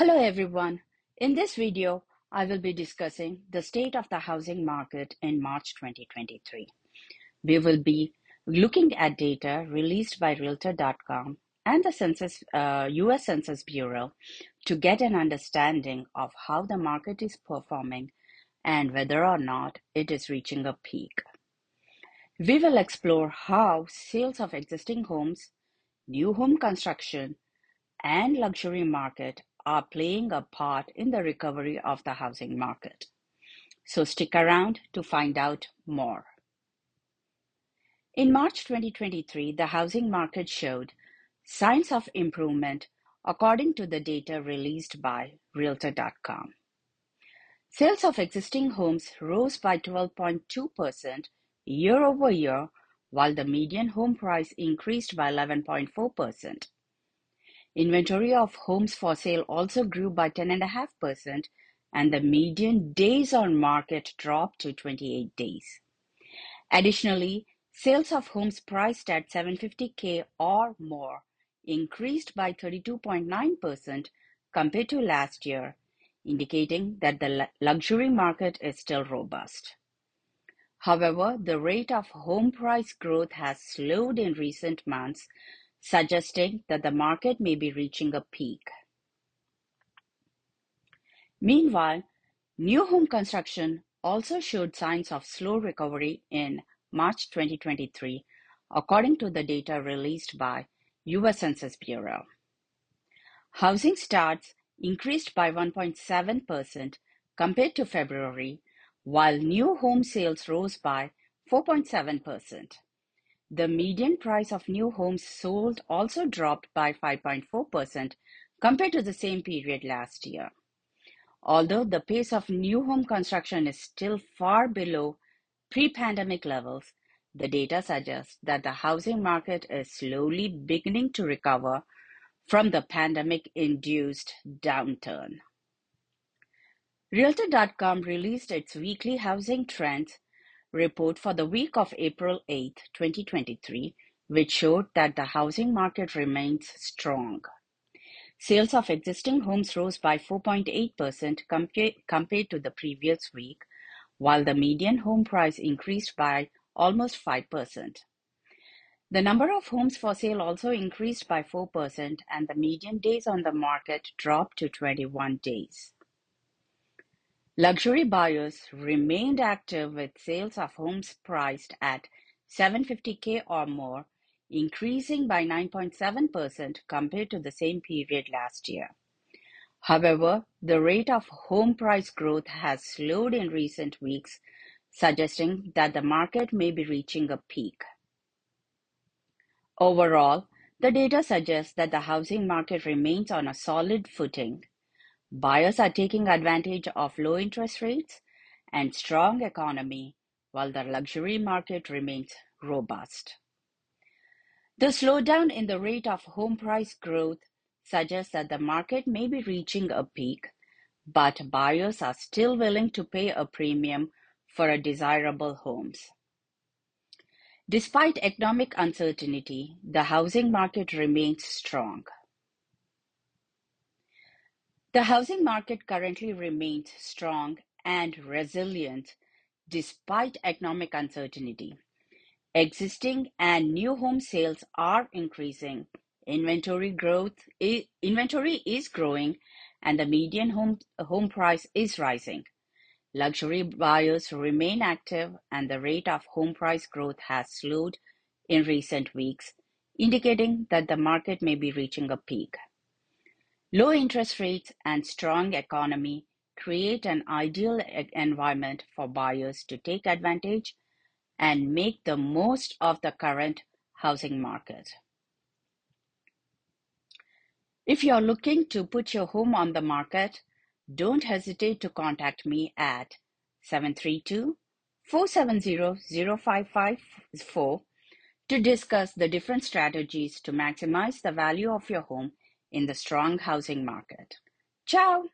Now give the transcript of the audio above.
Hello everyone. In this video, I will be discussing the state of the housing market in March 2023. We will be looking at data released by Realtor.com and the Census, uh, US Census Bureau to get an understanding of how the market is performing and whether or not it is reaching a peak. We will explore how sales of existing homes, new home construction, and luxury market are playing a part in the recovery of the housing market. So stick around to find out more. In March 2023, the housing market showed signs of improvement according to the data released by Realtor.com. Sales of existing homes rose by 12.2% year over year, while the median home price increased by 11.4%. Inventory of homes for sale also grew by 10.5%, and the median days on market dropped to 28 days. Additionally, sales of homes priced at 750K or more increased by 32.9% compared to last year, indicating that the luxury market is still robust. However, the rate of home price growth has slowed in recent months suggesting that the market may be reaching a peak. Meanwhile, new home construction also showed signs of slow recovery in March 2023, according to the data released by US Census Bureau. Housing starts increased by 1.7% compared to February, while new home sales rose by 4.7%. The median price of new homes sold also dropped by 5.4% compared to the same period last year. Although the pace of new home construction is still far below pre-pandemic levels, the data suggests that the housing market is slowly beginning to recover from the pandemic-induced downturn. Realtor.com released its weekly housing trends report for the week of April 8, 2023, which showed that the housing market remains strong. Sales of existing homes rose by 4.8% compared to the previous week, while the median home price increased by almost 5%. The number of homes for sale also increased by 4%, and the median days on the market dropped to 21 days. Luxury buyers remained active with sales of homes priced at 750K or more, increasing by 9.7% compared to the same period last year. However, the rate of home price growth has slowed in recent weeks, suggesting that the market may be reaching a peak. Overall, the data suggests that the housing market remains on a solid footing Buyers are taking advantage of low interest rates and strong economy while the luxury market remains robust. The slowdown in the rate of home price growth suggests that the market may be reaching a peak, but buyers are still willing to pay a premium for desirable homes. Despite economic uncertainty, the housing market remains strong. The housing market currently remains strong and resilient despite economic uncertainty. Existing and new home sales are increasing. Inventory growth inventory is growing and the median home, home price is rising. Luxury buyers remain active and the rate of home price growth has slowed in recent weeks, indicating that the market may be reaching a peak. Low interest rates and strong economy create an ideal environment for buyers to take advantage and make the most of the current housing market. If you're looking to put your home on the market, don't hesitate to contact me at 732 470 0554 to discuss the different strategies to maximize the value of your home in the strong housing market. Ciao!